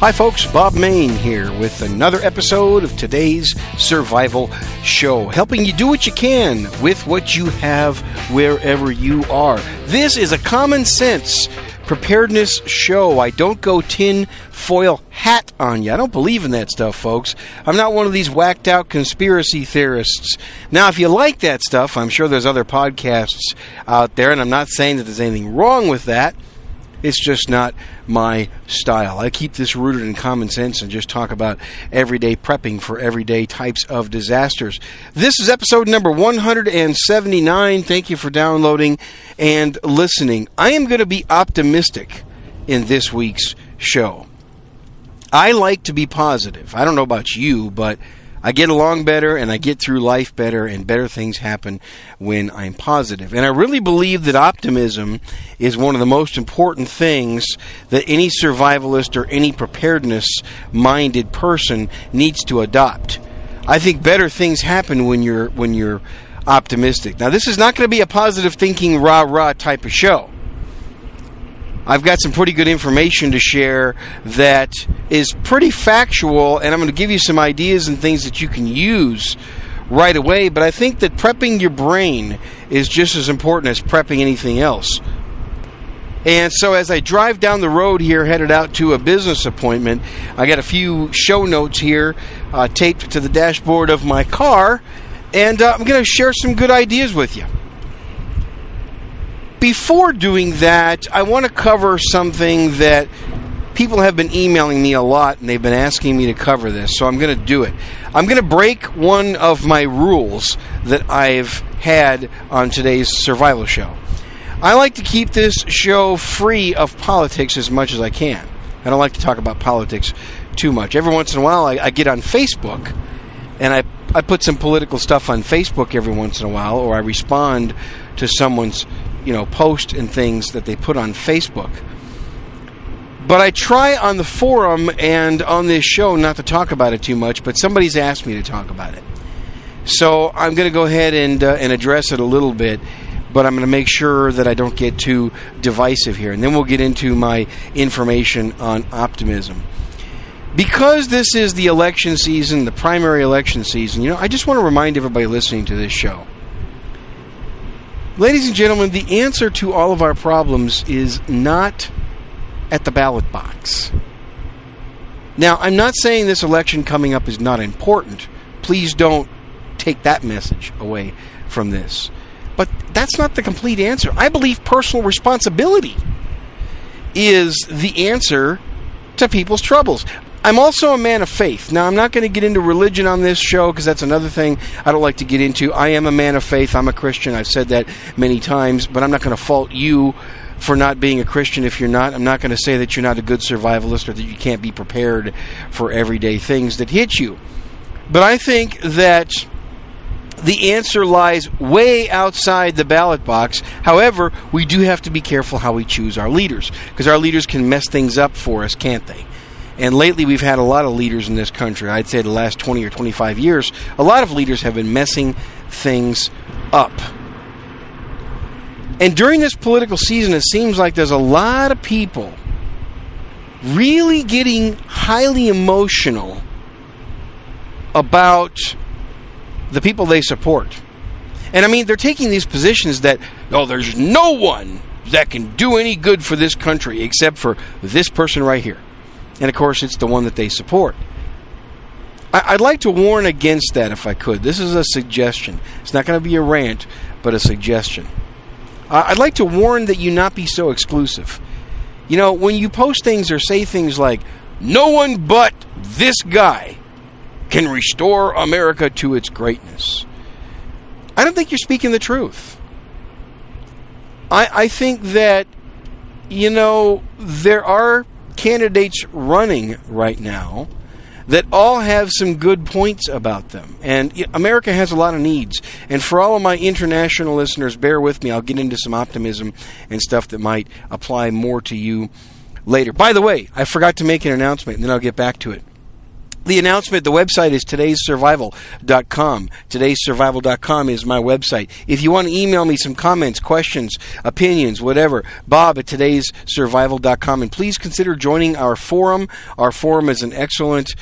Hi, folks. Bob Mayne here with another episode of today's Survival Show, helping you do what you can with what you have wherever you are. This is a common sense preparedness show. I don't go tin foil hat on you. I don't believe in that stuff, folks. I'm not one of these whacked out conspiracy theorists. Now, if you like that stuff, I'm sure there's other podcasts out there, and I'm not saying that there's anything wrong with that. It's just not my style. I keep this rooted in common sense and just talk about everyday prepping for everyday types of disasters. This is episode number 179. Thank you for downloading and listening. I am going to be optimistic in this week's show. I like to be positive. I don't know about you, but I get along better and I get through life better and better things happen when I'm positive. And I really believe that optimism is one of the most important things that any survivalist or any preparedness minded person needs to adopt. I think better things happen when you're when you're optimistic. Now this is not going to be a positive thinking rah rah type of show. I've got some pretty good information to share that is pretty factual, and I'm going to give you some ideas and things that you can use right away. But I think that prepping your brain is just as important as prepping anything else. And so, as I drive down the road here, headed out to a business appointment, I got a few show notes here uh, taped to the dashboard of my car, and uh, I'm going to share some good ideas with you. Before doing that, I want to cover something that people have been emailing me a lot and they've been asking me to cover this, so I'm going to do it. I'm going to break one of my rules that I've had on today's survival show. I like to keep this show free of politics as much as I can. I don't like to talk about politics too much. Every once in a while, I, I get on Facebook and I, I put some political stuff on Facebook every once in a while, or I respond to someone's you know, post and things that they put on Facebook. But I try on the forum and on this show not to talk about it too much, but somebody's asked me to talk about it. So I'm going to go ahead and, uh, and address it a little bit, but I'm going to make sure that I don't get too divisive here. And then we'll get into my information on optimism. Because this is the election season, the primary election season, you know, I just want to remind everybody listening to this show Ladies and gentlemen, the answer to all of our problems is not at the ballot box. Now, I'm not saying this election coming up is not important. Please don't take that message away from this. But that's not the complete answer. I believe personal responsibility is the answer to people's troubles. I'm also a man of faith. Now, I'm not going to get into religion on this show because that's another thing I don't like to get into. I am a man of faith. I'm a Christian. I've said that many times, but I'm not going to fault you for not being a Christian if you're not. I'm not going to say that you're not a good survivalist or that you can't be prepared for everyday things that hit you. But I think that the answer lies way outside the ballot box. However, we do have to be careful how we choose our leaders because our leaders can mess things up for us, can't they? And lately, we've had a lot of leaders in this country. I'd say the last 20 or 25 years, a lot of leaders have been messing things up. And during this political season, it seems like there's a lot of people really getting highly emotional about the people they support. And I mean, they're taking these positions that, oh, there's no one that can do any good for this country except for this person right here. And of course, it's the one that they support. I- would like to warn against that if I could. This is a suggestion. It's not going to be a rant, but a suggestion. I'd like to warn that you not be so exclusive. You know, when you post things or say things like, no one but this guy can restore America to its greatness, I don't think you're speaking the truth. I, I think that, you know, there are candidates running right now that all have some good points about them. And America has a lot of needs. And for all of my international listeners, bear with me. I'll get into some optimism and stuff that might apply more to you later. By the way, I forgot to make an announcement, and then I'll get back to it. The announcement, the website is today'ssurvival.com. Today'ssurvival.com is my website. If you want to email me some comments, questions, opinions, whatever, bob at today'ssurvival.com. And please consider joining our forum. Our forum is an excellent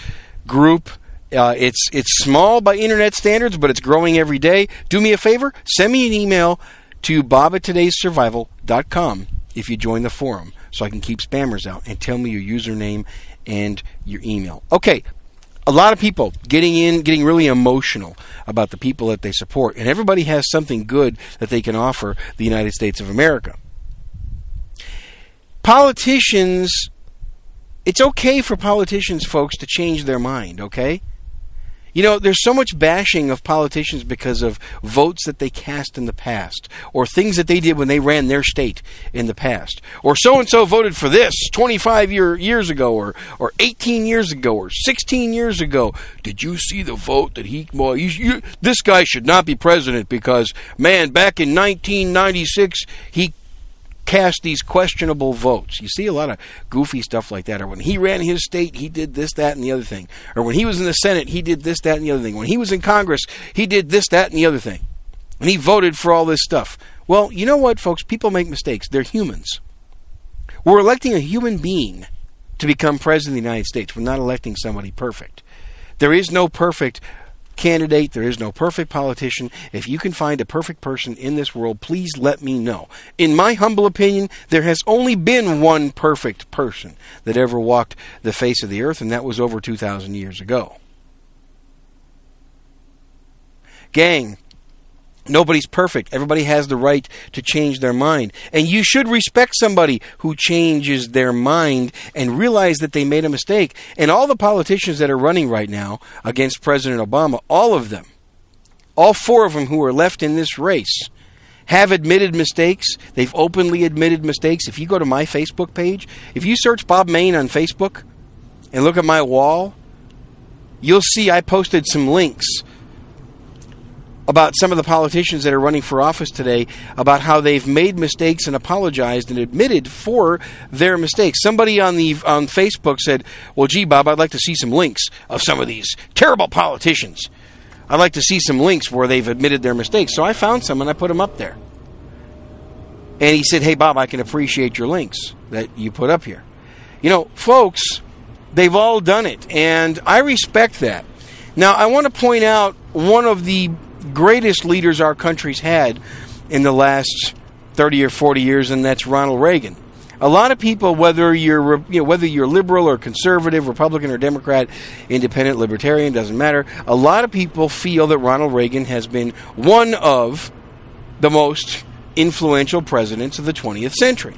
group. Uh, it's it's small by internet standards, but it's growing every day. Do me a favor, send me an email to bob at today'ssurvival.com if you join the forum so I can keep spammers out and tell me your username and your email. Okay, a lot of people getting in, getting really emotional about the people that they support, and everybody has something good that they can offer the United States of America. Politicians, it's okay for politicians, folks, to change their mind, okay? You know, there's so much bashing of politicians because of votes that they cast in the past, or things that they did when they ran their state in the past, or so and so voted for this 25 year, years ago, or or 18 years ago, or 16 years ago. Did you see the vote that he? Well, you, this guy should not be president because man, back in 1996 he cast these questionable votes. You see a lot of goofy stuff like that. Or when he ran his state, he did this, that, and the other thing. Or when he was in the Senate, he did this, that, and the other thing. When he was in Congress, he did this, that, and the other thing. And he voted for all this stuff. Well, you know what, folks? People make mistakes. They're humans. We're electing a human being to become president of the United States. We're not electing somebody perfect. There is no perfect candidate. There is no perfect politician. If you can find a perfect person in this world, please let me know. In my humble opinion, there has only been one perfect person that ever walked the face of the earth, and that was over 2,000 years ago. Gang, Nobody's perfect. Everybody has the right to change their mind. And you should respect somebody who changes their mind and realize that they made a mistake. And all the politicians that are running right now against President Obama, all of them, all four of them who are left in this race, have admitted mistakes. They've openly admitted mistakes. If you go to my Facebook page, if you search Bob Mayne on Facebook and look at my wall, you'll see I posted some links about some of the politicians that are running for office today about how they've made mistakes and apologized and admitted for their mistakes. Somebody on the on Facebook said, "Well, gee, Bob, I'd like to see some links of some of these terrible politicians. I'd like to see some links where they've admitted their mistakes." So I found some and I put them up there. And he said, "Hey, Bob, I can appreciate your links that you put up here." You know, folks, they've all done it, and I respect that. Now, I want to point out one of the greatest leaders our country's had in the last 30 or 40 years, and that's Ronald Reagan. A lot of people, whether you're you know, whether you're liberal or conservative, Republican or Democrat, independent, libertarian, doesn't matter. A lot of people feel that Ronald Reagan has been one of the most influential presidents of the 20th century.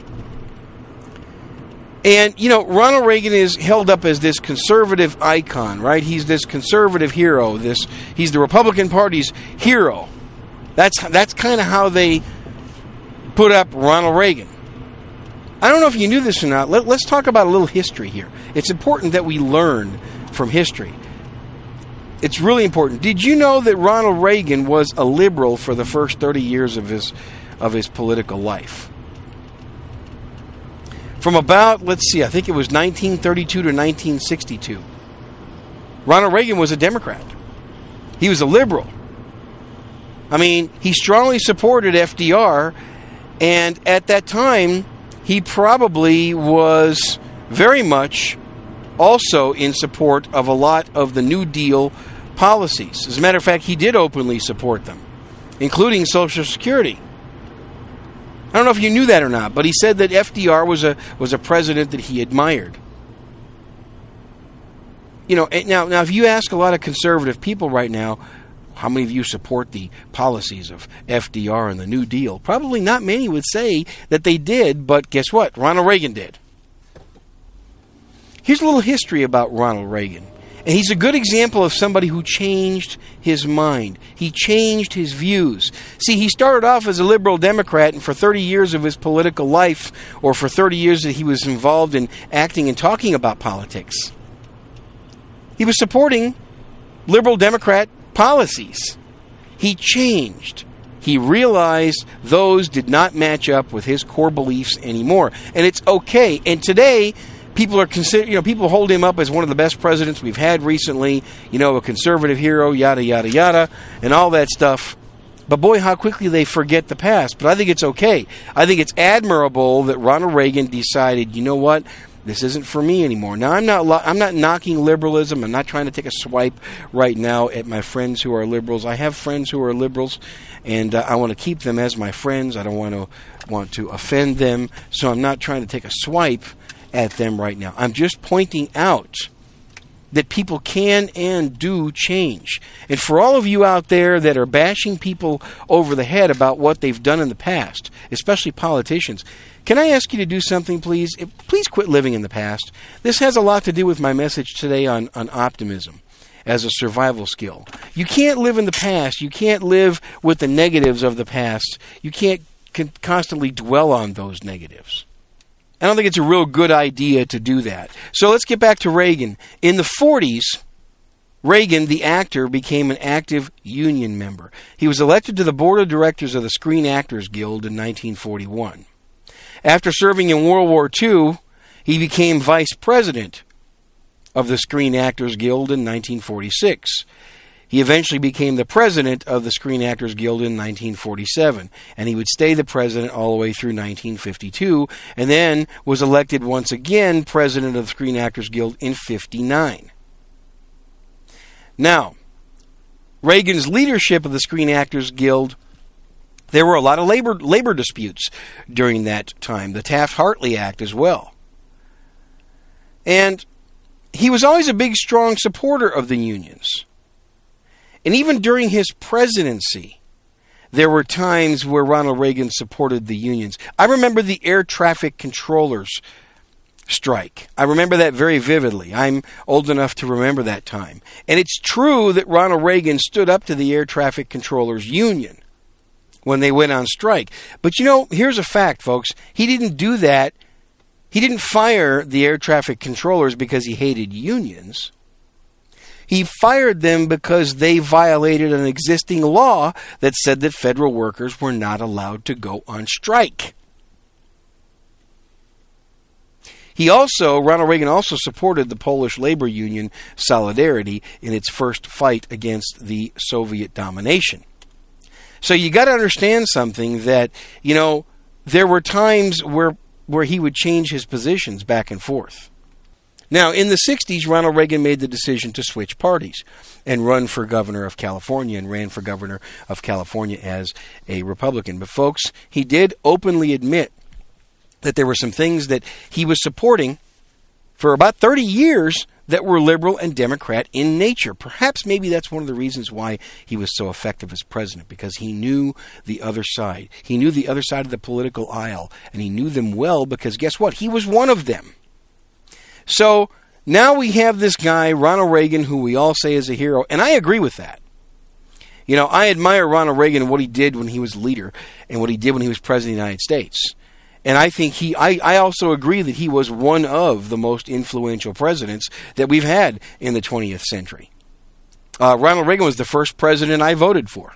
And, you know, Ronald Reagan is held up as this conservative icon, right? He's this conservative hero. This he's the Republican Party's hero. That's that's kind of how they put up Ronald Reagan. I don't know if you knew this or not. Let, let's talk about a little history here. It's important that we learn from history. It's really important. Did you know that Ronald Reagan was a liberal for the first 30 years of his of his political life? From about, let's see, I think it was 1932 to 1962. Ronald Reagan was a Democrat. He was a liberal. I mean, he strongly supported FDR, and at that time, he probably was very much also in support of a lot of the New Deal policies. As a matter of fact, he did openly support them, including Social Security. I don't know if you knew that or not, but he said that FDR was a was a president that he admired. You know, eh, now now if you ask a lot of conservative people right now, how many of you support the policies of FDR and the New Deal? Probably not many would say that they did, but guess what? Ronald Reagan did. Here's a little history about Ronald Reagan. And he's a good example of somebody who changed his mind. He changed his views. See, he started off as a liberal Democrat, and for 30 years of his political life, or for 30 years that he was involved in acting and talking about politics, he was supporting liberal Democrat policies. He changed. He realized those did not match up with his core beliefs anymore. And it's okay. And today, people are consider you know people hold him up as one of the best presidents we've had recently. You know, a conservative hero, yada yada yada, and all that stuff. But boy, how quickly they forget the past. But I think it's okay. I think it's admirable that Ronald Reagan decided, you know what, this isn't for me anymore. Now I'm not I'm not knocking liberalism. I'm not trying to take a swipe right now at my friends who are liberals. I have friends who are liberals, and uh, I want to keep them as my friends. I don't want to want to offend them, so I'm not trying to take a swipe at them right now. I'm just pointing out that people can and do change. And for all of you out there that are bashing people over the head about what they've done in the past, especially politicians, can I ask you to do something, please? Please quit living in the past. This has a lot to do with my message today on, on optimism as a survival skill. You can't live in the past. You can't live with the negatives of the past. You can't constantly dwell on those negatives. I don't think it's a real good idea to do that. So let's get back to Reagan. In the 40s, Reagan, the actor, became an active union member. He was elected to the board of directors of the Screen Actors Guild in 1941. After serving in World War II, he became vice president of the Screen Actors Guild in 1946. He eventually became the president of the Screen Actors Guild in 1947, and he would stay the president all the way through 1952, and then was elected once again president of the Screen Actors Guild in 59. Now, Reagan's leadership of the Screen Actors Guild there were a lot of labor labor disputes during that time, the Taft-Hartley Act as well. And he was always a big strong supporter of the unions. And even during his presidency, there were times where Ronald Reagan supported the unions. I remember the air traffic controllers strike. I remember that very vividly. I'm old enough to remember that time. And it's true that Ronald Reagan stood up to the air traffic controllers union when they went on strike. But you know, here's a fact, folks. He didn't do that. He didn't fire the air traffic controllers because he hated unions. He fired them because they violated an existing law that said that federal workers were not allowed to go on strike. He also, Ronald Reagan also supported the Polish labor union Solidarity in its first fight against the Soviet domination. So you got to understand something that, you know, there were times where where he would change his positions back and forth. Now, in the 60s, Ronald Reagan made the decision to switch parties and run for governor of California and ran for governor of California as a Republican. But, folks, he did openly admit that there were some things that he was supporting for about 30 years that were liberal and Democrat in nature. Perhaps maybe that's one of the reasons why he was so effective as president, because he knew the other side. He knew the other side of the political aisle, and he knew them well because guess what? He was one of them. So now we have this guy, Ronald Reagan, who we all say is a hero, and I agree with that. You know, I admire Ronald Reagan and what he did when he was leader and what he did when he was president of the United States. And I think he, I, I also agree that he was one of the most influential presidents that we've had in the 20th century. Uh, Ronald Reagan was the first president I voted for.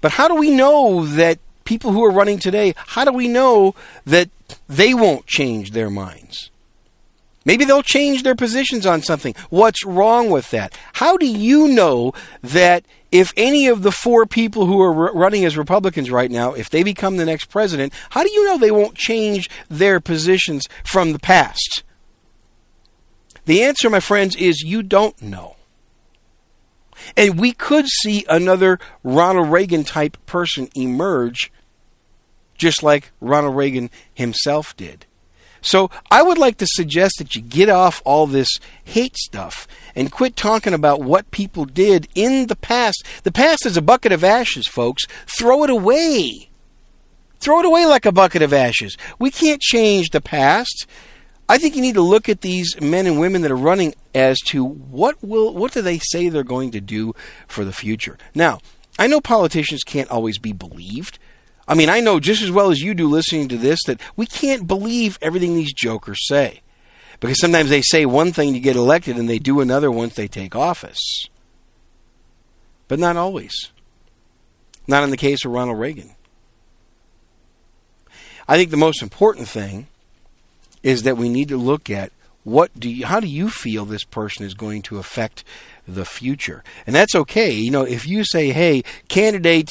But how do we know that people who are running today, how do we know that they won't change their minds? Maybe they'll change their positions on something. What's wrong with that? How do you know that if any of the four people who are running as Republicans right now, if they become the next president, how do you know they won't change their positions from the past? The answer, my friends, is you don't know. And we could see another Ronald Reagan type person emerge, just like Ronald Reagan himself did. So I would like to suggest that you get off all this hate stuff and quit talking about what people did in the past. The past is a bucket of ashes, folks. Throw it away. Throw it away like a bucket of ashes. We can't change the past. I think you need to look at these men and women that are running as to what will what do they say they're going to do for the future. Now, I know politicians can't always be believed. I mean, I know just as well as you do listening to this that we can't believe everything these jokers say. Because sometimes they say one thing to get elected and they do another once they take office. But not always. Not in the case of Ronald Reagan. I think the most important thing is that we need to look at what do you, how do you feel this person is going to affect the future? And that's okay. You know, if you say, "Hey, candidate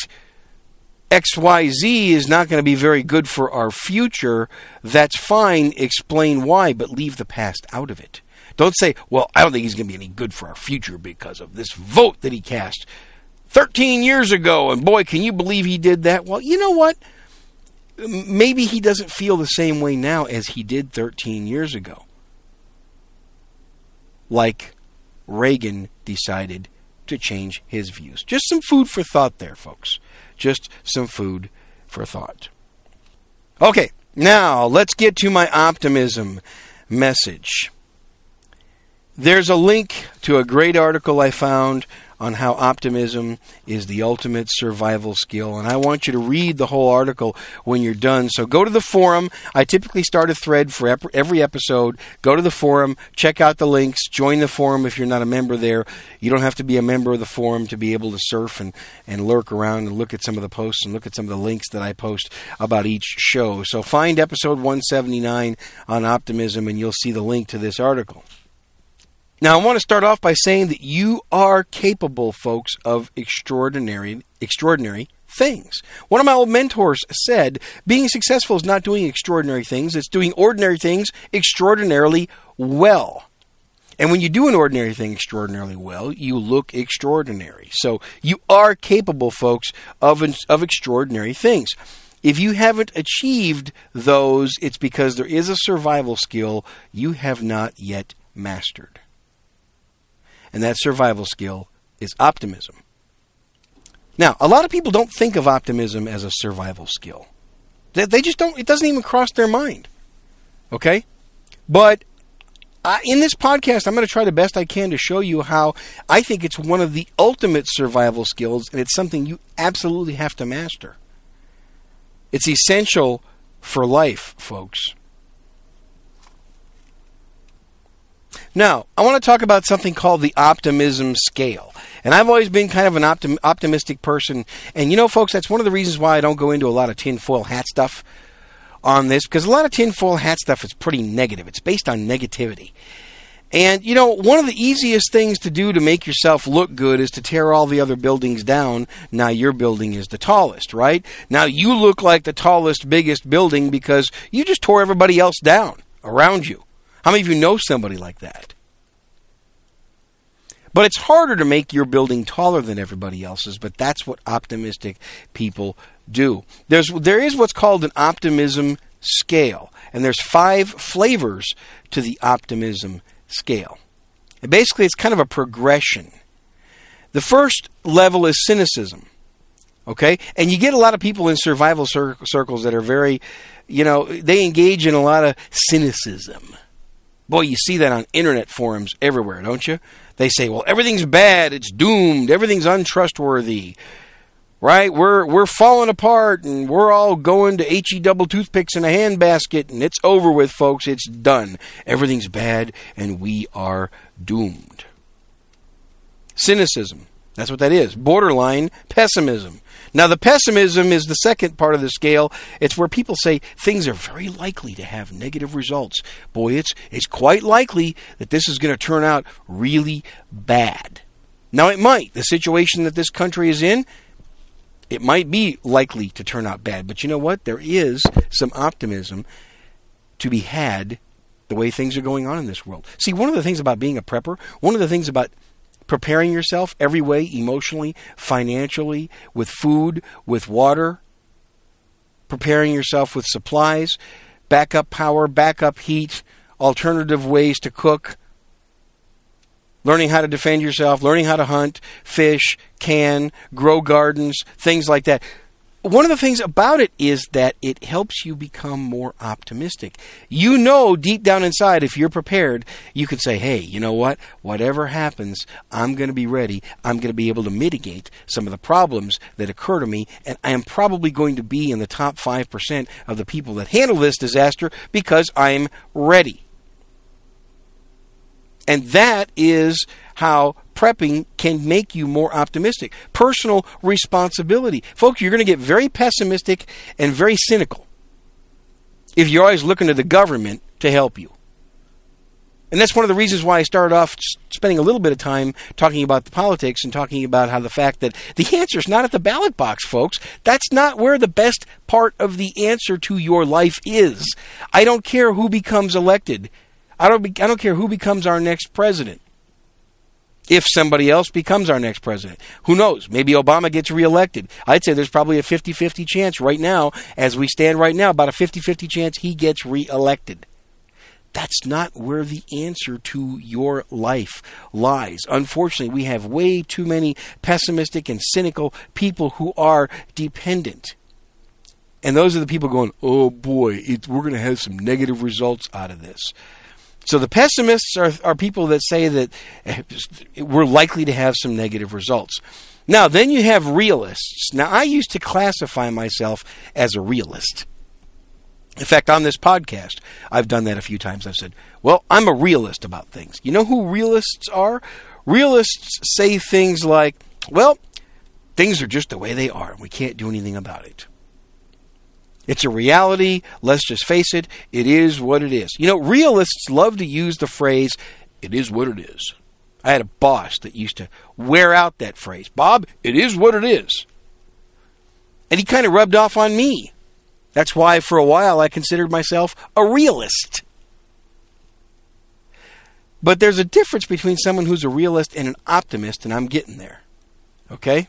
XYZ is not going to be very good for our future," that's fine. Explain why, but leave the past out of it. Don't say, "Well, I don't think he's going to be any good for our future because of this vote that he cast 13 years ago." And boy, can you believe he did that? Well, you know what? Maybe he doesn't feel the same way now as he did 13 years ago like Reagan decided to change his views. Just some food for thought there, folks. Just some food for thought. Okay, now let's get to my optimism message. There's a link to a great article I found on how optimism is the ultimate survival skill. And I want you to read the whole article when you're done. So go to the forum. I typically start a thread for every episode. Go to the forum, check out the links, join the forum if you're not a member there. You don't have to be a member of the forum to be able to surf and, and lurk around and look at some of the posts and look at some of the links that I post about each show. So find episode 179 on optimism and you'll see the link to this article. Now, I want to start off by saying that you are capable, folks, of extraordinary, extraordinary things. One of my old mentors said, being successful is not doing extraordinary things, it's doing ordinary things extraordinarily well. And when you do an ordinary thing extraordinarily well, you look extraordinary. So you are capable, folks, of, of extraordinary things. If you haven't achieved those, it's because there is a survival skill you have not yet mastered and that survival skill is optimism. Now, a lot of people don't think of optimism as a survival skill. They, they just don't, it doesn't even cross their mind. Okay? But in this podcast, I'm going to try the best I can to show you how I think it's one of the ultimate survival skills, and it's something you absolutely have to master. It's essential for life, folks. Now, I want to talk about something called the optimism scale. And I've always been kind of an optim- optimistic person. And you know, folks, that's one of the reasons why I don't go into a lot of tinfoil hat stuff on this, because a lot of tinfoil hat stuff is pretty negative. It's based on negativity. And, you know, one of the easiest things to do to make yourself look good is to tear all the other buildings down. Now your building is the tallest, right? Now you look like the tallest, biggest building because you just tore everybody else down around you. How many of you know somebody like that? But it's harder to make your building taller than everybody else's, but that's what optimistic people do. There's there is what's called an optimism scale, and there's five flavors to the optimism scale. And basically it's kind of a progression. The first level is cynicism. Okay? And you get a lot of people in survival cir- circles that are very, you know, they engage in a lot of cynicism. Boy, you see that on internet forums everywhere, don't you? They say, "Well, everything's bad, it's doomed, everything's untrustworthy." Right? We're we're falling apart and we're all going to HE double toothpicks in a handbasket and it's over with, folks. It's done. Everything's bad and we are doomed. Cynicism. That's what that is. Borderline pessimism. Now, the pessimism is the second part of the scale. It's where people say things are very likely to have negative results. Boy, it's, it's quite likely that this is going to turn out really bad. Now, it might. The situation that this country is in, it might be likely to turn out bad. But you know what? There is some optimism to be had the way things are going on in this world. See, one of the things about being a prepper, one of the things about preparing yourself every way emotionally, financially, with food, with water, preparing yourself with supplies, backup power, backup heat, alternative ways to cook, learning how to defend yourself, learning how to hunt, fish, can, grow gardens, things like that one of the things about it is that it helps you become more optimistic. You know deep down inside, if you're prepared, you can say, hey, you know what? Whatever happens, I'm going to be ready. I'm going to be able to mitigate some of the problems that occur to me, and I am probably going to be in the top 5% of the people that handle this disaster because I'm ready. And that is how prepping can make you more optimistic. Personal responsibility. Folks, you're going to get very pessimistic and very cynical if you're always looking to the government to help you. And that's one of the reasons why I started off spending a little bit of time talking about the politics and talking about how the fact that the answer is not at the ballot box, folks. That's not where the best part of the answer to your life is. I don't care who becomes elected. I don't, be, I don't care who becomes our next president. If somebody else becomes our next president, who knows? Maybe Obama gets reelected. I'd say there's probably a 50 50 chance right now, as we stand right now, about a 50 50 chance he gets reelected. That's not where the answer to your life lies. Unfortunately, we have way too many pessimistic and cynical people who are dependent. And those are the people going, oh boy, it, we're going to have some negative results out of this. So the pessimists are, are people that say that eh, we're likely to have some negative results. Now, then you have realists. Now, I used to classify myself as a realist. In fact, on this podcast, I've done that a few times. I've said, well, I'm a realist about things. You know who realists are? Realists say things like, well, things are just the way they are, and we can't do anything about it. It's a reality. Let's just face it. It is what it is. You know, realists love to use the phrase, it is what it is. I had a boss that used to wear out that phrase. Bob, it is what it is. And he kind of rubbed off on me. That's why, for a while, I considered myself a realist. But there's a difference between someone who's a realist and an optimist, and I'm getting there. Okay?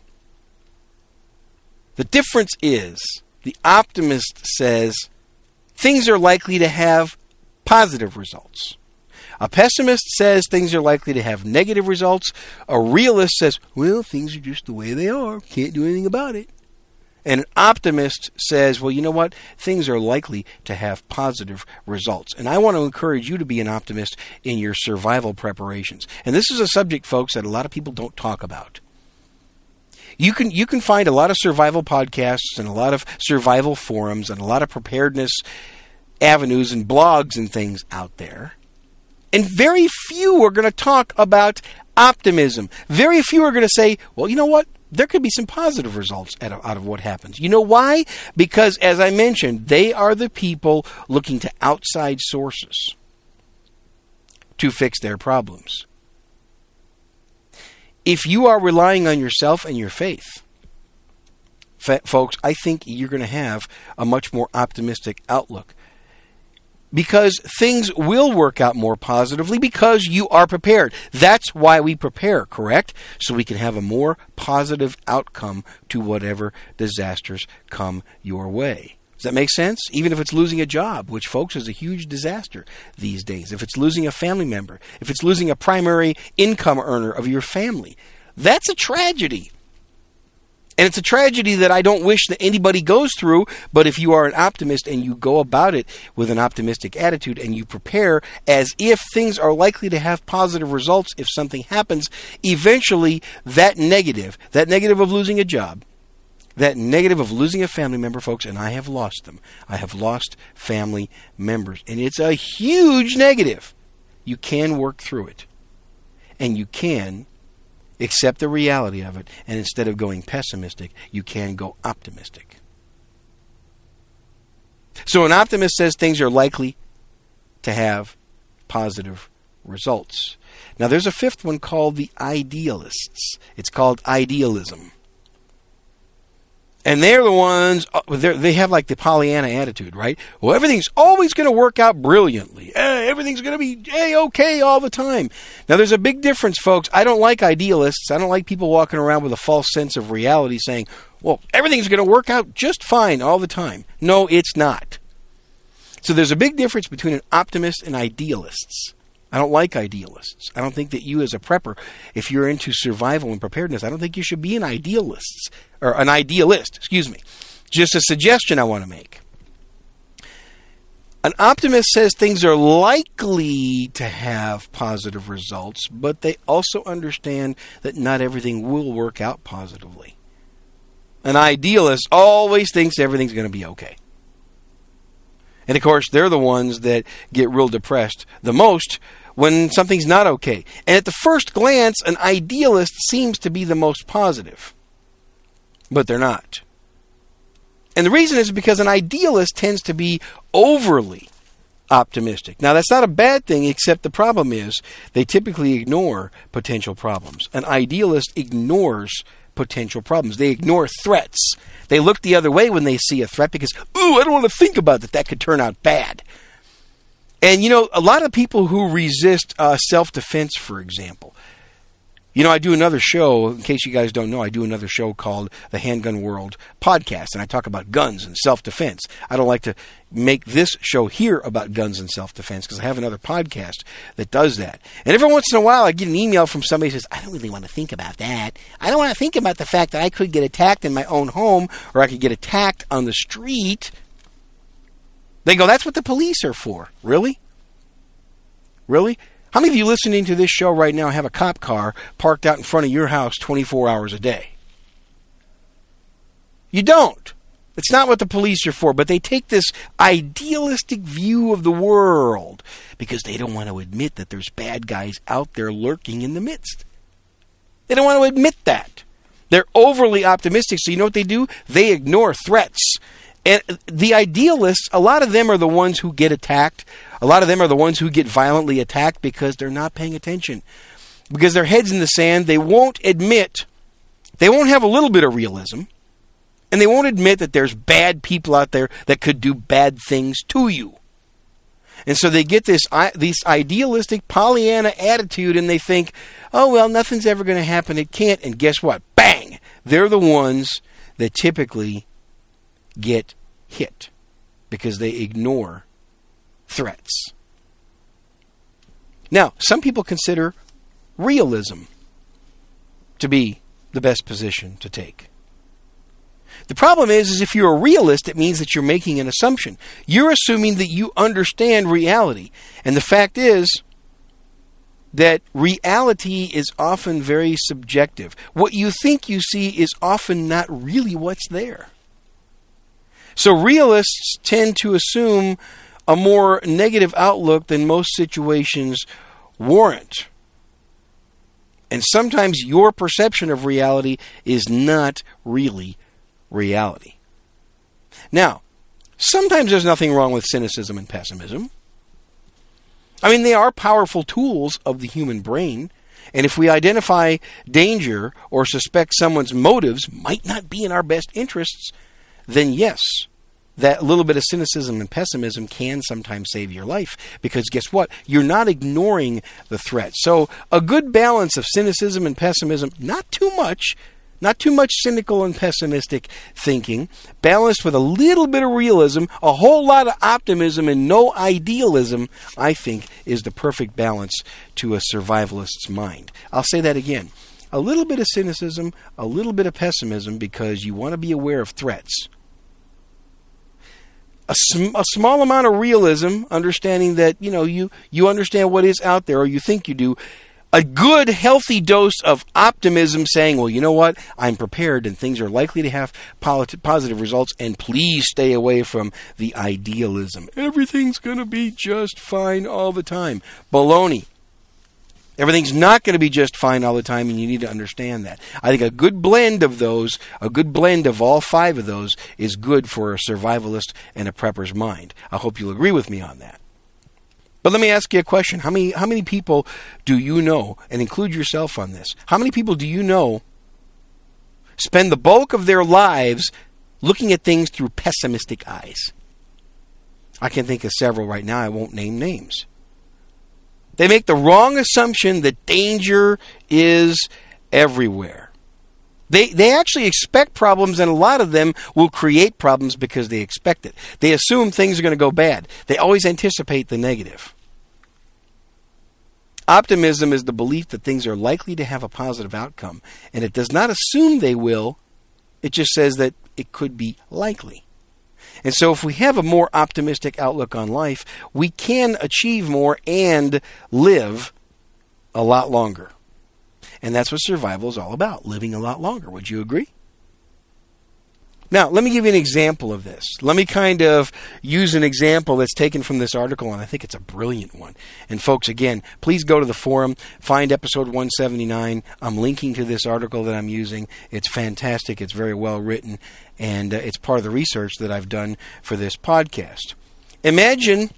The difference is the optimist says things are likely to have positive results. A pessimist says things are likely to have negative results. A realist says, well, things are just the way they are. Can't do anything about it. And an optimist says, well, you know what? Things are likely to have positive results. And I want to encourage you to be an optimist in your survival preparations. And this is a subject, folks, that a lot of people don't talk about. You can you can find a lot of survival podcasts and a lot of survival forums and a lot of preparedness avenues and blogs and things out there. And very few are going to talk about optimism. Very few are going to say, well, you know what? there could be some positive results out of, out of what happens. You know why? Because, as I mentioned, they are the people looking to outside sources to fix their problems. If you are relying on yourself and your faith, folks, I think you're going to have a much more optimistic outlook because things will work out more positively because you are prepared. That's why we prepare, correct? So we can have a more positive outcome to whatever disasters come your way. Does that make sense? Even if it's losing a job, which, folks, is a huge disaster these days. If it's losing a family member, if it's losing a primary income earner of your family, that's a tragedy. And it's a tragedy that I don't wish that anybody goes through, but if you are an optimist and you go about it with an optimistic attitude and you prepare as if things are likely to have positive results if something happens, eventually that negative, that negative of losing a job, that negative of losing a family member, folks, and I have lost them. I have lost family members, and it's a huge negative. You can work through it, and you can accept the reality of it, and instead of going pessimistic, you can go optimistic. So an optimist says things are likely to have positive results. Now there's a fifth one called the idealists. It's called idealism and they're the ones uh, they have like the Pollyanna attitude, right? Well, everything's always going to work out brilliantly. Eh, everything's going to be okay all the time. Now, there's a big difference, folks. I don't like idealists. I don't like people walking around with a false sense of reality, saying, "Well, everything's going to work out just fine all the time." No, it's not. So there's a big difference between an optimist and idealists. I don't like idealists. I don't think that you, as a prepper, if you're into survival and preparedness, I don't think you should be an idealist or an idealist. Excuse me. Just a suggestion I want to make. An optimist says things are likely to have positive results, but they also understand that not everything will work out positively. An idealist always thinks everything's going to be okay. And of course, they're the ones that get real depressed the most when something's not okay. And at the first glance, an idealist seems to be the most positive. But they're not. And the reason is because an idealist tends to be overly optimistic. Now, that's not a bad thing, except the problem is they typically ignore potential problems. An idealist ignores potential problems, they ignore threats. They look the other way when they see a threat because, ooh, I don't want to think about that. That could turn out bad. And, you know, a lot of people who resist uh, self defense, for example, you know, I do another show, in case you guys don't know, I do another show called the Handgun World Podcast, and I talk about guns and self defense. I don't like to make this show here about guns and self defense because I have another podcast that does that. And every once in a while, I get an email from somebody who says, I don't really want to think about that. I don't want to think about the fact that I could get attacked in my own home or I could get attacked on the street. They go, that's what the police are for. Really? Really? How many of you listening to this show right now have a cop car parked out in front of your house 24 hours a day? You don't. It's not what the police are for, but they take this idealistic view of the world because they don't want to admit that there's bad guys out there lurking in the midst. They don't want to admit that. They're overly optimistic, so you know what they do? They ignore threats. And the idealists, a lot of them are the ones who get attacked a lot of them are the ones who get violently attacked because they're not paying attention. Because their heads in the sand, they won't admit, they won't have a little bit of realism, and they won't admit that there's bad people out there that could do bad things to you. And so they get this this idealistic Pollyanna attitude and they think, "Oh well, nothing's ever going to happen. It can't." And guess what? Bang! They're the ones that typically get hit because they ignore threats. Now, some people consider realism to be the best position to take. The problem is, is if you're a realist, it means that you're making an assumption. You're assuming that you understand reality. And the fact is that reality is often very subjective. What you think you see is often not really what's there. So realists tend to assume a more negative outlook than most situations warrant. And sometimes your perception of reality is not really reality. Now, sometimes there's nothing wrong with cynicism and pessimism. I mean, they are powerful tools of the human brain. And if we identify danger or suspect someone's motives might not be in our best interests, then yes, that little bit of cynicism and pessimism can sometimes save your life because guess what? You're not ignoring the threat. So, a good balance of cynicism and pessimism, not too much, not too much cynical and pessimistic thinking, balanced with a little bit of realism, a whole lot of optimism, and no idealism, I think is the perfect balance to a survivalist's mind. I'll say that again. A little bit of cynicism, a little bit of pessimism because you want to be aware of threats a, sm- a small amount of realism, understanding that you know you you understand what is out there, or you think you do. A good, healthy dose of optimism, saying, "Well, you know what? I'm prepared, and things are likely to have polit- positive results." And please stay away from the idealism. Everything's going to be just fine all the time. Baloney. Everything's not going to be just fine all the time, and you need to understand that. I think a good blend of those, a good blend of all five of those, is good for a survivalist and a prepper's mind. I hope you'll agree with me on that. But let me ask you a question. How many, how many people do you know, and include yourself on this, how many people do you know spend the bulk of their lives looking at things through pessimistic eyes? I can think of several right now. I won't name names. They make the wrong assumption that danger is everywhere. They, they actually expect problems, and a lot of them will create problems because they expect it. They assume things are going to go bad. They always anticipate the negative. Optimism is the belief that things are likely to have a positive outcome, and it does not assume they will, it just says that it could be likely. And so, if we have a more optimistic outlook on life, we can achieve more and live a lot longer. And that's what survival is all about living a lot longer. Would you agree? Now, let me give you an example of this. Let me kind of use an example that's taken from this article, and I think it's a brilliant one. And, folks, again, please go to the forum, find episode 179. I'm linking to this article that I'm using. It's fantastic, it's very well written, and uh, it's part of the research that I've done for this podcast. Imagine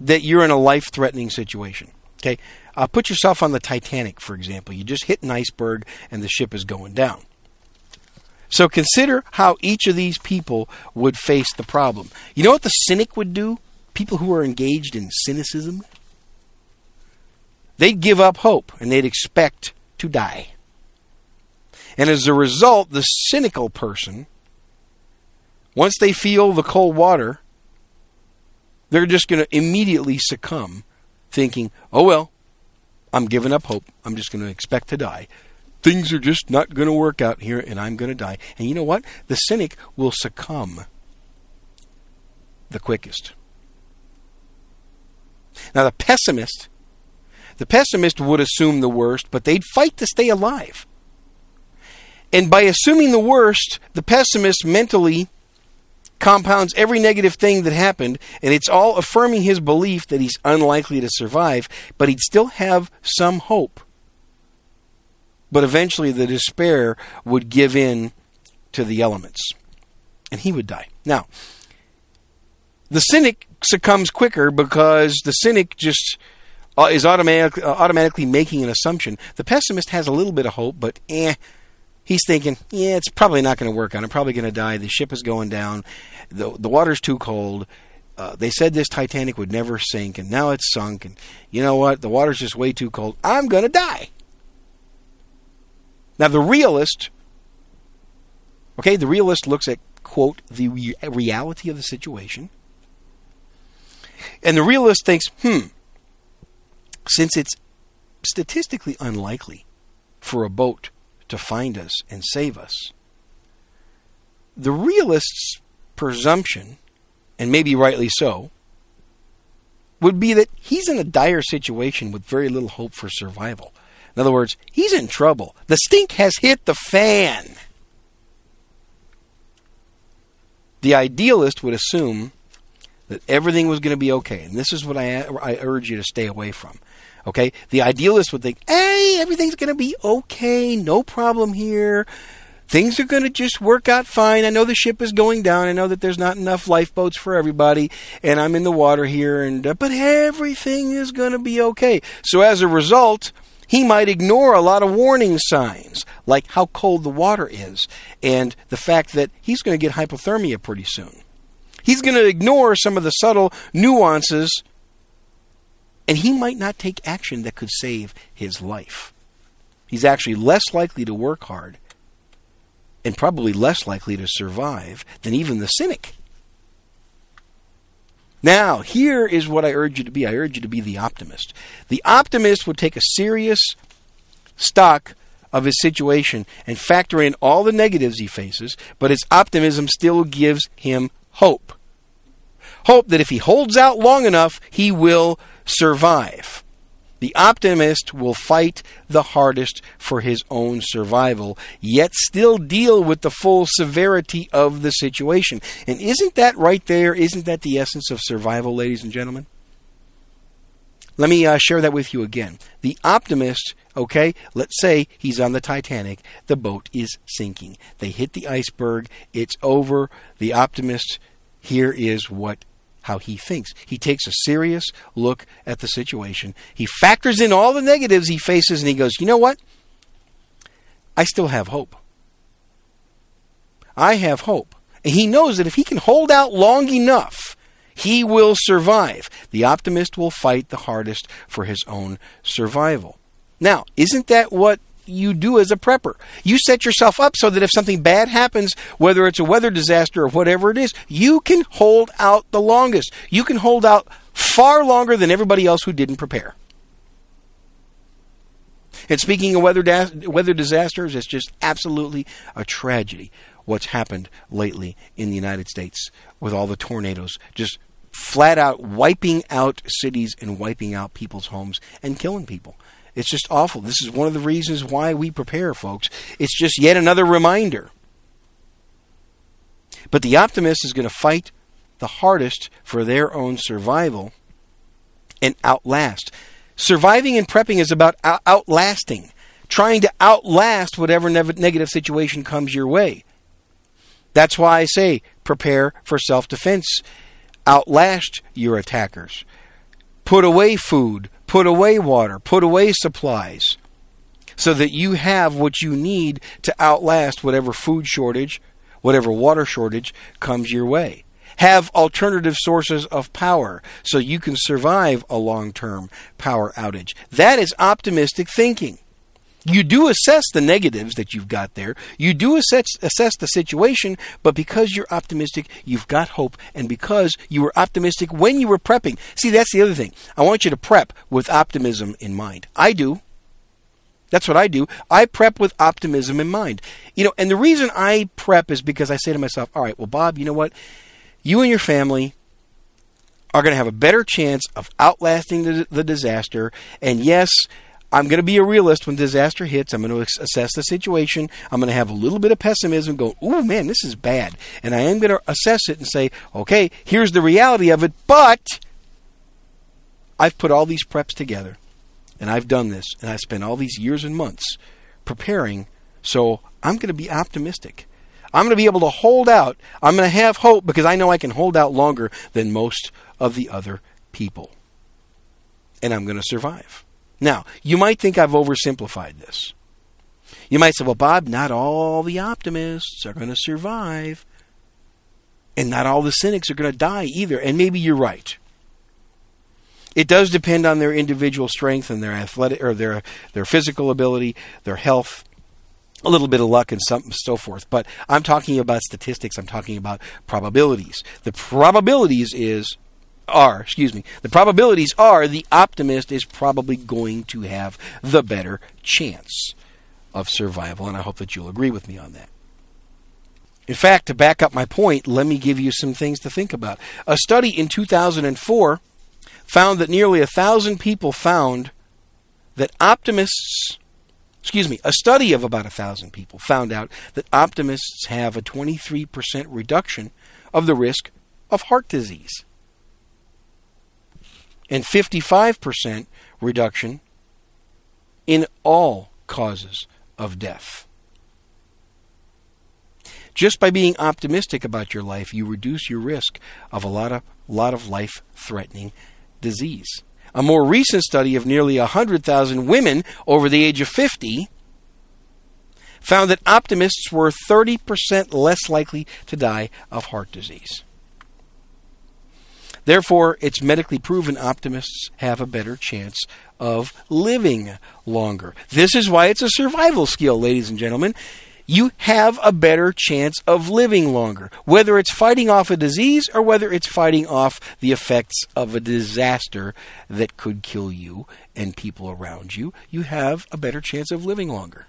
that you're in a life threatening situation. Okay? Uh, put yourself on the Titanic, for example. You just hit an iceberg and the ship is going down. So consider how each of these people would face the problem. You know what the cynic would do? People who are engaged in cynicism? They'd give up hope and they'd expect to die. And as a result, the cynical person, once they feel the cold water, they're just going to immediately succumb, thinking, oh well, I'm giving up hope. I'm just going to expect to die. Things are just not going to work out here, and I'm going to die. And you know what? The cynic will succumb the quickest. Now, the pessimist, the pessimist would assume the worst, but they'd fight to stay alive. And by assuming the worst, the pessimist mentally compounds every negative thing that happened, and it's all affirming his belief that he's unlikely to survive, but he'd still have some hope. But eventually the despair would give in to the elements, and he would die. Now, the cynic succumbs quicker because the cynic just uh, is automatic, uh, automatically making an assumption. The pessimist has a little bit of hope, but eh, he's thinking, yeah, it's probably not going to work out. I'm probably going to die. The ship is going down. The the water's too cold. Uh, they said this Titanic would never sink, and now it's sunk. And you know what? The water's just way too cold. I'm going to die. Now the realist, okay, the realist looks at quote the re- reality of the situation, and the realist thinks, hmm, since it's statistically unlikely for a boat to find us and save us. The realist's presumption, and maybe rightly so, would be that he's in a dire situation with very little hope for survival. In other words, he's in trouble. The stink has hit the fan. The idealist would assume that everything was going to be okay. And this is what I, I urge you to stay away from. Okay? The idealist would think, hey, everything's going to be okay, no problem here. Things are going to just work out fine. I know the ship is going down. I know that there's not enough lifeboats for everybody, and I'm in the water here, and uh, but everything is going to be okay. So as a result, he might ignore a lot of warning signs, like how cold the water is, and the fact that he's going to get hypothermia pretty soon. He's going to ignore some of the subtle nuances and he might not take action that could save his life. He's actually less likely to work hard and probably less likely to survive than even the cynic. Now, here is what I urge you to be. I urge you to be the optimist. The optimist would take a serious stock of his situation and factor in all the negatives he faces, but his optimism still gives him hope. Hope that if he holds out long enough, he will survive. The optimist will fight the hardest for his own survival, yet still deal with the full severity of the situation. And isn't that right there? Isn't that the essence of survival, ladies and gentlemen? Let me uh, share that with you again. The optimist, okay, let's say he's on the Titanic, the boat is sinking. They hit the iceberg, it's over. The optimist, here is what how he thinks. He takes a serious look at the situation. He factors in all the negatives he faces and he goes, you know what? I still have hope. I have hope. And he knows that if he can hold out long enough, he will survive. The optimist will fight the hardest for his own survival. Now, isn't that what you do as a prepper. You set yourself up so that if something bad happens, whether it's a weather disaster or whatever it is, you can hold out the longest. You can hold out far longer than everybody else who didn't prepare. And speaking of weather, da- weather disasters, it's just absolutely a tragedy what's happened lately in the United States with all the tornadoes just flat out wiping out cities and wiping out people's homes and killing people. It's just awful. This is one of the reasons why we prepare, folks. It's just yet another reminder. But the optimist is going to fight the hardest for their own survival and outlast. Surviving and prepping is about out- outlasting, trying to outlast whatever ne- negative situation comes your way. That's why I say prepare for self defense. Outlast your attackers. put away food, put away water, put away supplies so that you have what you need to outlast whatever food shortage, whatever water shortage comes your way. Have alternative sources of power so you can survive a long term power outage. That is optimistic thinking. You do assess the negatives that you've got there. You do assess, assess the situation, but because you're optimistic, you've got hope. And because you were optimistic when you were prepping. See, that's the other thing. I want you to prep with optimism in mind. I do. That's what I do. I prep with optimism in mind. You know, and the reason I prep is because I say to myself, all right, well, Bob, you know what? You and your family are going to have a better chance of outlasting the, the disaster. And yes, I'm going to be a realist when disaster hits. I'm going to assess the situation. I'm going to have a little bit of pessimism, go, oh man, this is bad. And I am going to assess it and say, okay, here's the reality of it, but I've put all these preps together and I've done this, and I spent all these years and months preparing, so I'm going to be optimistic. I'm going to be able to hold out. I'm going to have hope because I know I can hold out longer than most of the other people. And I'm going to survive. Now, you might think I've oversimplified this. You might say, well, Bob, not all the optimists are going to survive. And not all the cynics are going to die either. And maybe you're right. It does depend on their individual strength and their athletic or their their physical ability, their health, a little bit of luck and some so forth. But I'm talking about statistics. I'm talking about probabilities. The probabilities is are, excuse me, the probabilities are the optimist is probably going to have the better chance of survival, and I hope that you'll agree with me on that. In fact, to back up my point, let me give you some things to think about. A study in 2004 found that nearly a thousand people found that optimists, excuse me, a study of about a thousand people found out that optimists have a 23% reduction of the risk of heart disease and 55% reduction in all causes of death. Just by being optimistic about your life, you reduce your risk of a lot of lot of life threatening disease. A more recent study of nearly 100,000 women over the age of 50 found that optimists were 30% less likely to die of heart disease. Therefore, it's medically proven optimists have a better chance of living longer. This is why it's a survival skill, ladies and gentlemen you have a better chance of living longer. Whether it's fighting off a disease or whether it's fighting off the effects of a disaster that could kill you and people around you, you have a better chance of living longer.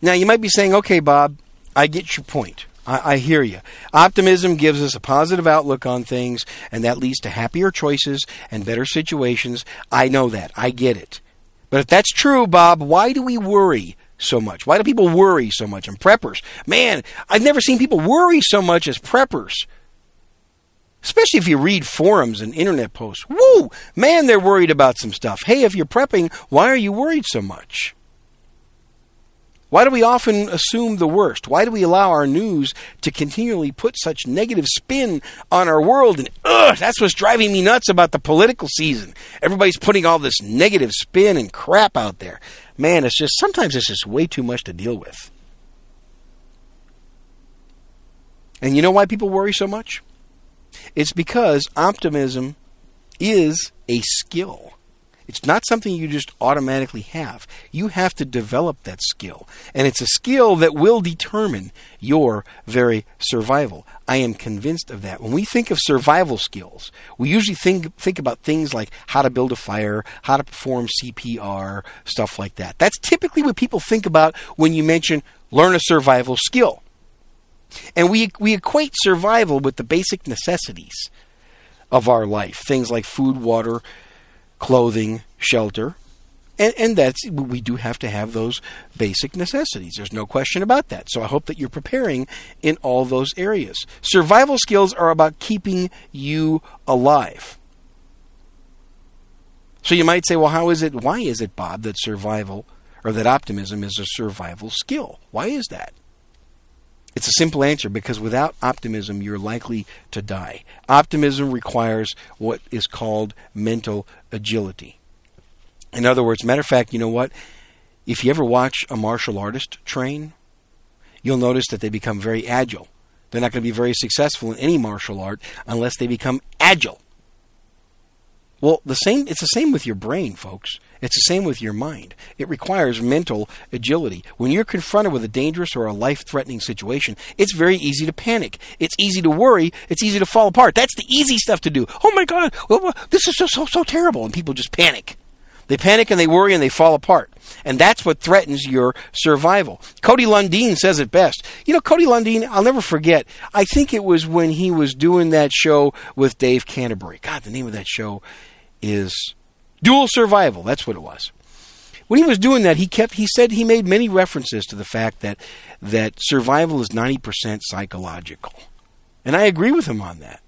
Now, you might be saying, okay, Bob, I get your point. I, I, hear you. Optimism gives us a positive outlook on things, and that leads to happier choices and better situations. I know that. I get it. But if that's true, Bob, why do we worry so much? Why do people worry so much? And preppers, man, I've never seen people worry so much as preppers. Especially if you read forums and internet posts. Woo! Man, they're worried about some stuff. Hey, if you're prepping, why are you worried so much? Why do we often assume the worst? Why do we allow our news to continually put such negative spin on our world? And ugh, that's what's driving me nuts about the political season. Everybody's putting all this negative spin and crap out there man, it's just sometimes it's just way too much to deal with. And you know why people worry so much? It's because optimism is a skill. It's not something you just automatically have. You have to develop that skill. And it's a skill that will determine your very survival. I am convinced of that. When we think of survival skills, we usually think think about things like how to build a fire, how to perform CPR, stuff like that. That's typically what people think about when you mention learn a survival skill. And we we equate survival with the basic necessities of our life, things like food, water, clothing, shelter, and, and that's we do have to have those basic necessities. There's no question about that. So I hope that you're preparing in all those areas. Survival skills are about keeping you alive. So you might say, well, how is it? Why is it, Bob, that survival or that optimism is a survival skill? Why is that? It's a simple answer because without optimism, you're likely to die. Optimism requires what is called mental agility. In other words, matter of fact, you know what? If you ever watch a martial artist train, you'll notice that they become very agile. They're not going to be very successful in any martial art unless they become agile. Well, the same it's the same with your brain, folks. It's the same with your mind. It requires mental agility. When you're confronted with a dangerous or a life-threatening situation, it's very easy to panic. It's easy to worry. It's easy to fall apart. That's the easy stuff to do. Oh my God, this is so so so terrible, and people just panic. They panic and they worry and they fall apart. And that's what threatens your survival. Cody Lundin says it best. You know, Cody Lundin, I'll never forget. I think it was when he was doing that show with Dave Canterbury. God, the name of that show is Dual Survival. That's what it was. When he was doing that, he kept he said he made many references to the fact that that survival is 90% psychological. And I agree with him on that.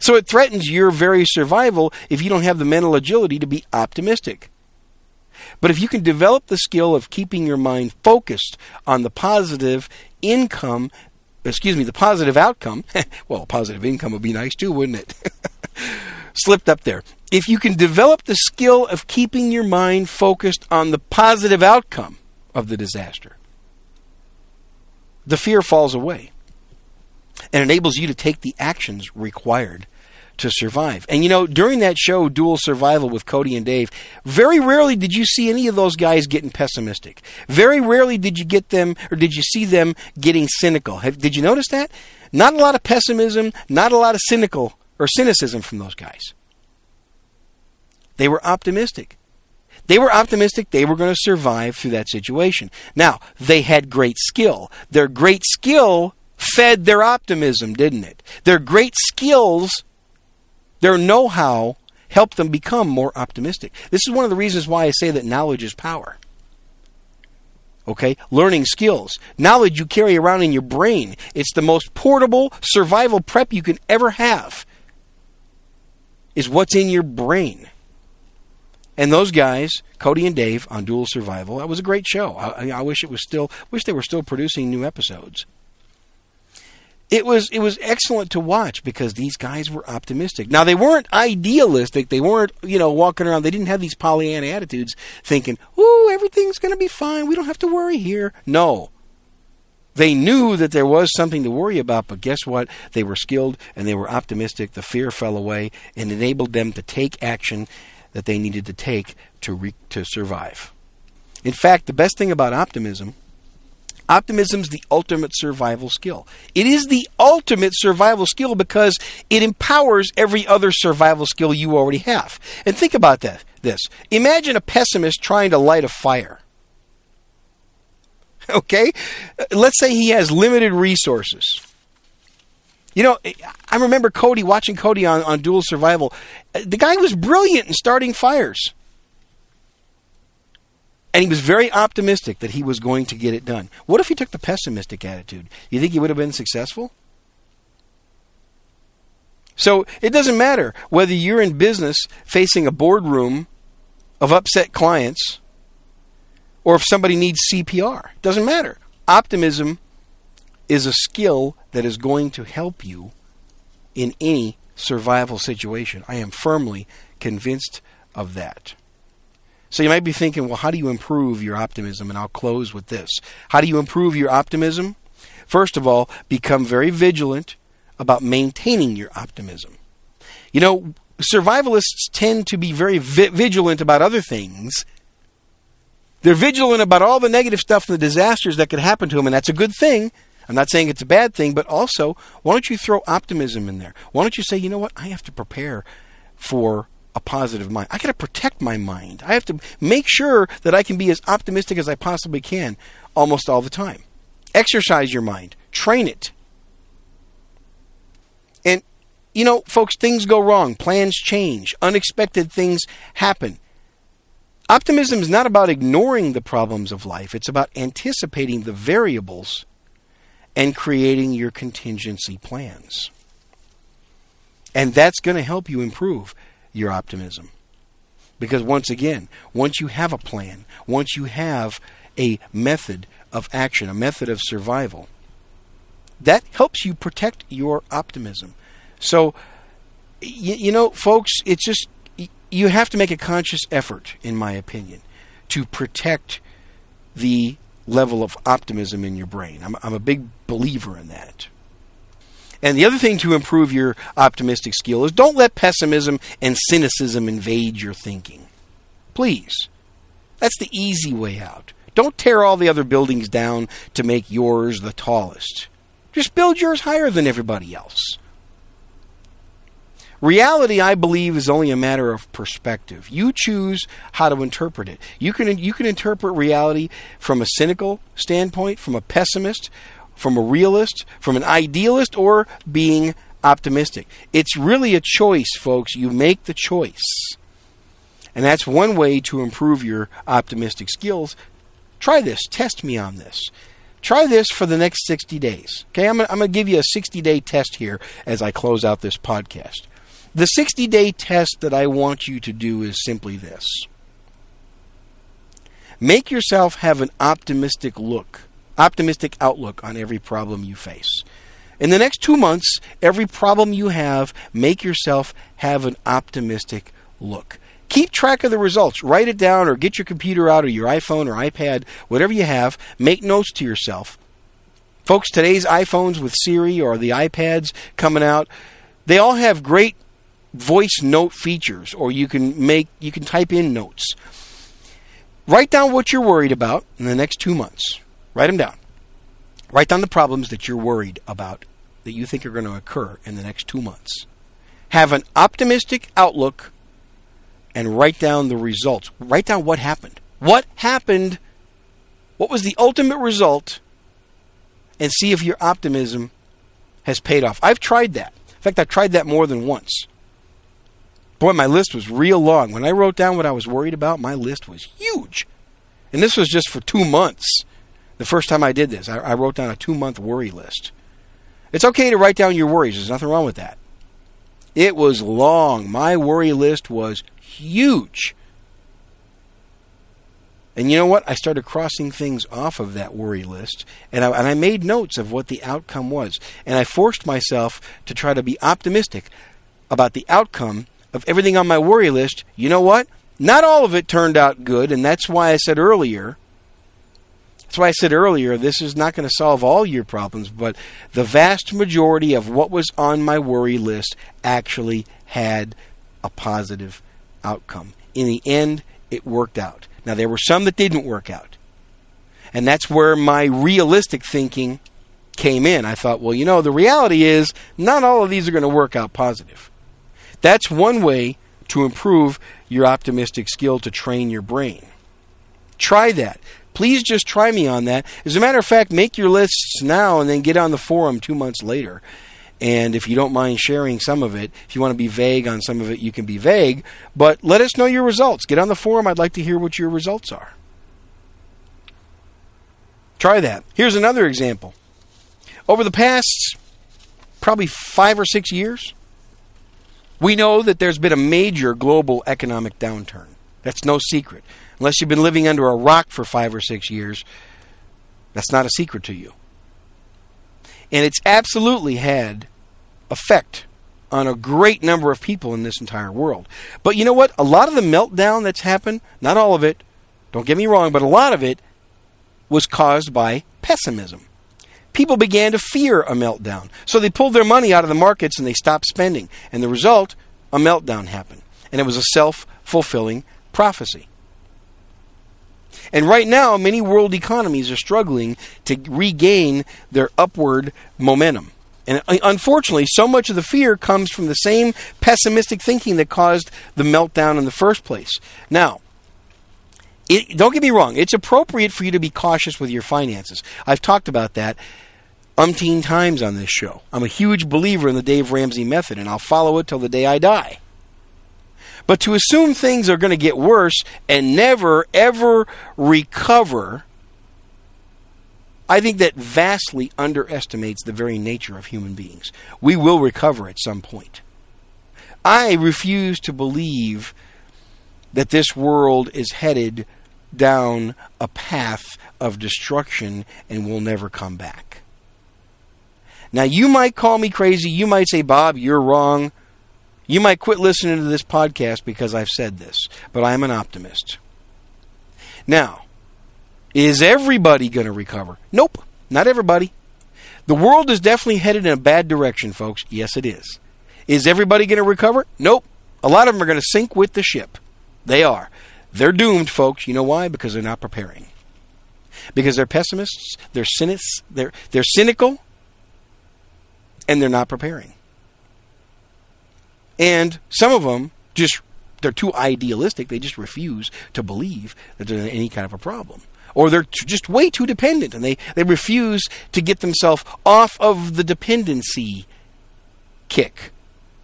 So it threatens your very survival if you don't have the mental agility to be optimistic. But if you can develop the skill of keeping your mind focused on the positive income, excuse me, the positive outcome, well, positive income would be nice too, wouldn't it? Slipped up there. If you can develop the skill of keeping your mind focused on the positive outcome of the disaster, the fear falls away and enables you to take the actions required to survive. And you know, during that show, Dual Survival with Cody and Dave, very rarely did you see any of those guys getting pessimistic. Very rarely did you get them, or did you see them getting cynical. Have, did you notice that? Not a lot of pessimism, not a lot of cynical or cynicism from those guys. They were optimistic. They were optimistic they were going to survive through that situation. Now, they had great skill. Their great skill fed their optimism, didn't it? Their great skills their know how helped them become more optimistic. This is one of the reasons why I say that knowledge is power. Okay? Learning skills. Knowledge you carry around in your brain. It's the most portable survival prep you can ever have. Is what's in your brain. And those guys, Cody and Dave on Dual Survival, that was a great show. I, I wish it was still, wish they were still producing new episodes it was it was excellent to watch because these guys were optimistic. Now they weren't idealistic. They weren't you know walking around. They didn't have these Pollyanna attitudes, thinking, "Ooh, everything's going to be fine. We don't have to worry here." No. They knew that there was something to worry about, but guess what? They were skilled and they were optimistic. The fear fell away and enabled them to take action that they needed to take to re- to survive. In fact, the best thing about optimism Optimism is the ultimate survival skill. It is the ultimate survival skill because it empowers every other survival skill you already have. And think about that. This. Imagine a pessimist trying to light a fire. Okay? Uh, let's say he has limited resources. You know, I remember Cody watching Cody on, on Dual Survival. Uh, the guy was brilliant in starting fires. And he was very optimistic that he was going to get it done. What if he took the pessimistic attitude? You think he would have been successful? So it doesn't matter whether you're in business facing a boardroom of upset clients or if somebody needs CPR. Doesn't matter. Optimism is a skill that is going to help you in any survival situation. I am firmly convinced of that. So you might be thinking, well, how do you improve your optimism? And I'll close with this. How do you improve your optimism? First of all, become very vigilant about maintaining your optimism. You know, survivalists tend to be very vi- vigilant about other things. They're vigilant about all the negative stuff and the disasters that could happen to them, and that's a good thing. I'm not saying it's a bad thing, but also, why don't you throw optimism in there? Why don't you say, you know what, I have to prepare for a positive mind. I got to protect my mind. I have to make sure that I can be as optimistic as I possibly can almost all the time. Exercise your mind, train it. And, you know, folks, things go wrong, plans change, unexpected things happen. Optimism is not about ignoring the problems of life, it's about anticipating the variables and creating your contingency plans. And that's going to help you improve your optimism. Because once again, once you have a plan, once you have a method of action, a method of survival, that helps you protect your optimism. So, you, you know, folks, it's just you have to make a conscious effort, in my opinion, to protect the level of optimism in your brain. I'm, I'm a big believer in that. And the other thing to improve your optimistic skill is don't let pessimism and cynicism invade your thinking. Please. That's the easy way out. Don't tear all the other buildings down to make yours the tallest. Just build yours higher than everybody else. Reality, I believe, is only a matter of perspective. You choose how to interpret it. You can you can interpret reality from a cynical standpoint, from a pessimist, from a realist, from an idealist, or being optimistic. It's really a choice, folks. You make the choice. And that's one way to improve your optimistic skills. Try this. Test me on this. Try this for the next 60 days. Okay, I'm going to give you a 60 day test here as I close out this podcast. The 60 day test that I want you to do is simply this make yourself have an optimistic look, optimistic outlook on every problem you face. In the next two months, every problem you have, make yourself have an optimistic look. Keep track of the results. Write it down or get your computer out or your iPhone or iPad, whatever you have. Make notes to yourself. Folks, today's iPhones with Siri or the iPads coming out, they all have great voice note features or you can make you can type in notes. Write down what you're worried about in the next 2 months. Write them down. Write down the problems that you're worried about that you think are going to occur in the next 2 months. Have an optimistic outlook and write down the results. Write down what happened. What happened? What was the ultimate result? And see if your optimism has paid off. I've tried that. In fact, I've tried that more than once. Boy, my list was real long. When I wrote down what I was worried about, my list was huge. And this was just for two months. The first time I did this, I, I wrote down a two month worry list. It's okay to write down your worries, there's nothing wrong with that. It was long. My worry list was huge. And you know what? I started crossing things off of that worry list, and I, and I made notes of what the outcome was. And I forced myself to try to be optimistic about the outcome of everything on my worry list, you know what? Not all of it turned out good, and that's why I said earlier. That's why I said earlier, this is not going to solve all your problems, but the vast majority of what was on my worry list actually had a positive outcome. In the end, it worked out. Now, there were some that didn't work out. And that's where my realistic thinking came in. I thought, well, you know, the reality is not all of these are going to work out positive. That's one way to improve your optimistic skill to train your brain. Try that. Please just try me on that. As a matter of fact, make your lists now and then get on the forum two months later. And if you don't mind sharing some of it, if you want to be vague on some of it, you can be vague. But let us know your results. Get on the forum. I'd like to hear what your results are. Try that. Here's another example. Over the past probably five or six years, we know that there's been a major global economic downturn. That's no secret. Unless you've been living under a rock for five or six years, that's not a secret to you. And it's absolutely had effect on a great number of people in this entire world. But you know what? A lot of the meltdown that's happened, not all of it, don't get me wrong, but a lot of it was caused by pessimism. People began to fear a meltdown. So they pulled their money out of the markets and they stopped spending. And the result, a meltdown happened. And it was a self fulfilling prophecy. And right now, many world economies are struggling to regain their upward momentum. And uh, unfortunately, so much of the fear comes from the same pessimistic thinking that caused the meltdown in the first place. Now, it, don't get me wrong, it's appropriate for you to be cautious with your finances. I've talked about that umpteen times on this show. I'm a huge believer in the Dave Ramsey method, and I'll follow it till the day I die. But to assume things are going to get worse and never, ever recover, I think that vastly underestimates the very nature of human beings. We will recover at some point. I refuse to believe that this world is headed down a path of destruction and will never come back. Now, you might call me crazy. You might say, Bob, you're wrong. You might quit listening to this podcast because I've said this, but I'm an optimist. Now, is everybody going to recover? Nope, not everybody. The world is definitely headed in a bad direction, folks. Yes, it is. Is everybody going to recover? Nope. A lot of them are going to sink with the ship. They are. They're doomed, folks. You know why? Because they're not preparing. Because they're pessimists, they're cynics, they're they're cynical, and they're not preparing. And some of them just they're too idealistic. They just refuse to believe that there's any kind of a problem. Or they're just way too dependent and they, they refuse to get themselves off of the dependency kick.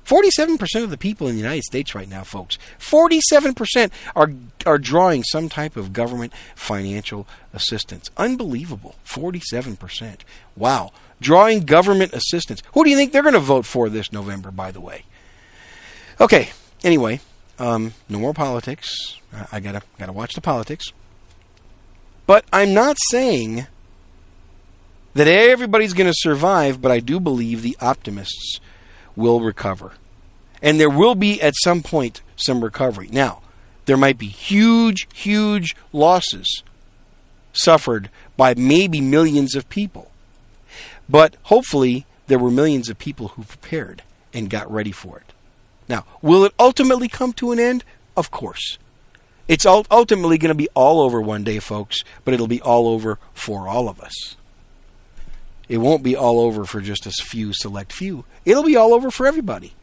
47% of the people in the United States right now, folks, 47% are, are drawing some type of government financial assistance. Unbelievable. 47%. Wow. Drawing government assistance. Who do you think they're going to vote for this November, by the way? Okay. Anyway, um, no more politics. I gotta gotta watch the politics. But I'm not saying that everybody's going to survive, but I do believe the optimists will recover. And there will be at some point some recovery. Now, there might be huge, huge losses suffered by maybe millions of people. But hopefully, there were millions of people who prepared and got ready for it. Now, will it ultimately come to an end? Of course. It's ultimately going to be all over one day, folks, but it'll be all over for all of us. It won't be all over for just a few select few. It'll be all over for everybody.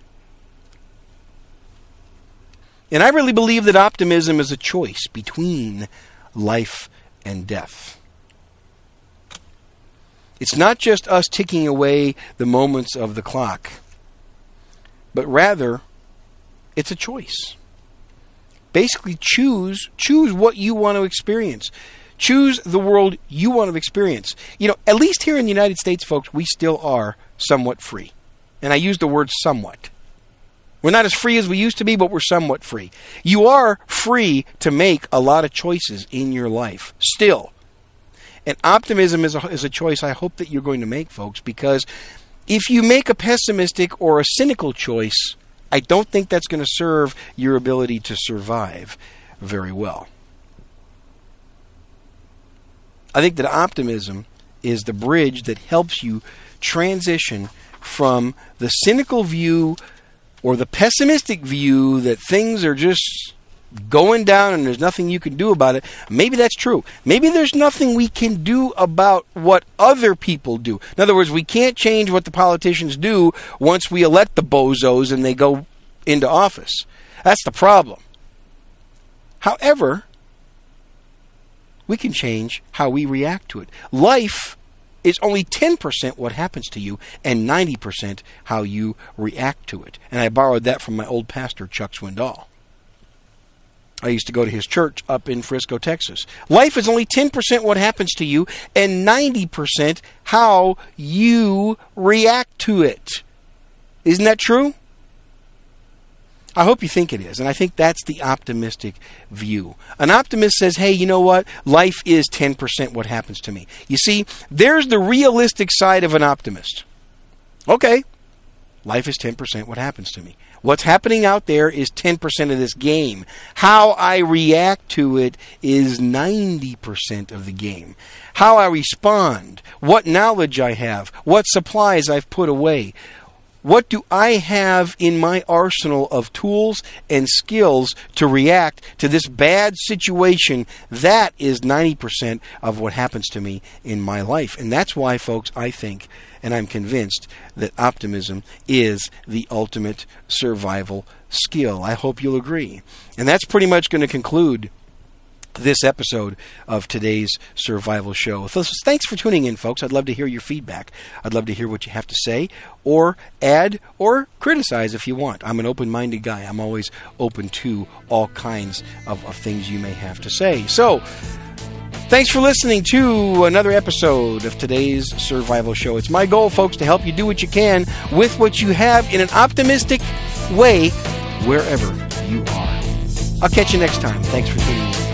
And I really believe that optimism is a choice between life and death. It's not just us ticking away the moments of the clock, but rather it's a choice. Basically, choose choose what you want to experience. Choose the world you want to experience. You know, at least here in the United States, folks, we still are somewhat free. And I use the word somewhat. We're not as free as we used to be, but we're somewhat free. You are free to make a lot of choices in your life, still. And optimism is a, is a choice I hope that you're going to make, folks, because if you make a pessimistic or a cynical choice, I don't think that's going to serve your ability to survive very well. I think that optimism is the bridge that helps you transition from the cynical view or the pessimistic view that things are just going down and there's nothing you can do about it. Maybe that's true. Maybe there's nothing we can do about what other people do. In other words, we can't change what the politicians do once we elect the bozos and they go into office. That's the problem. However, we can change how we react to it. Life is only 10% what happens to you and 90% how you react to it. And I borrowed that from my old pastor, Chuck Swindoll. I used to go to his church up in Frisco, Texas. Life is only 10% what happens to you and 90% how you react to it. Isn't that true? I hope you think it is. And I think that's the optimistic view. An optimist says, hey, you know what? Life is 10% what happens to me. You see, there's the realistic side of an optimist. Okay, life is 10% what happens to me. What's happening out there is 10% of this game. How I react to it is 90% of the game. How I respond, what knowledge I have, what supplies I've put away, what do I have in my arsenal of tools and skills to react to this bad situation? That is 90% of what happens to me in my life. And that's why, folks, I think and I'm convinced that optimism is the ultimate survival skill. I hope you'll agree. And that's pretty much going to conclude this episode of today's survival show. So thanks for tuning in, folks. I'd love to hear your feedback. I'd love to hear what you have to say, or add or criticize if you want. I'm an open minded guy. I'm always open to all kinds of, of things you may have to say. So, Thanks for listening to another episode of today's survival show. It's my goal, folks, to help you do what you can with what you have in an optimistic way wherever you are. I'll catch you next time. Thanks for tuning in.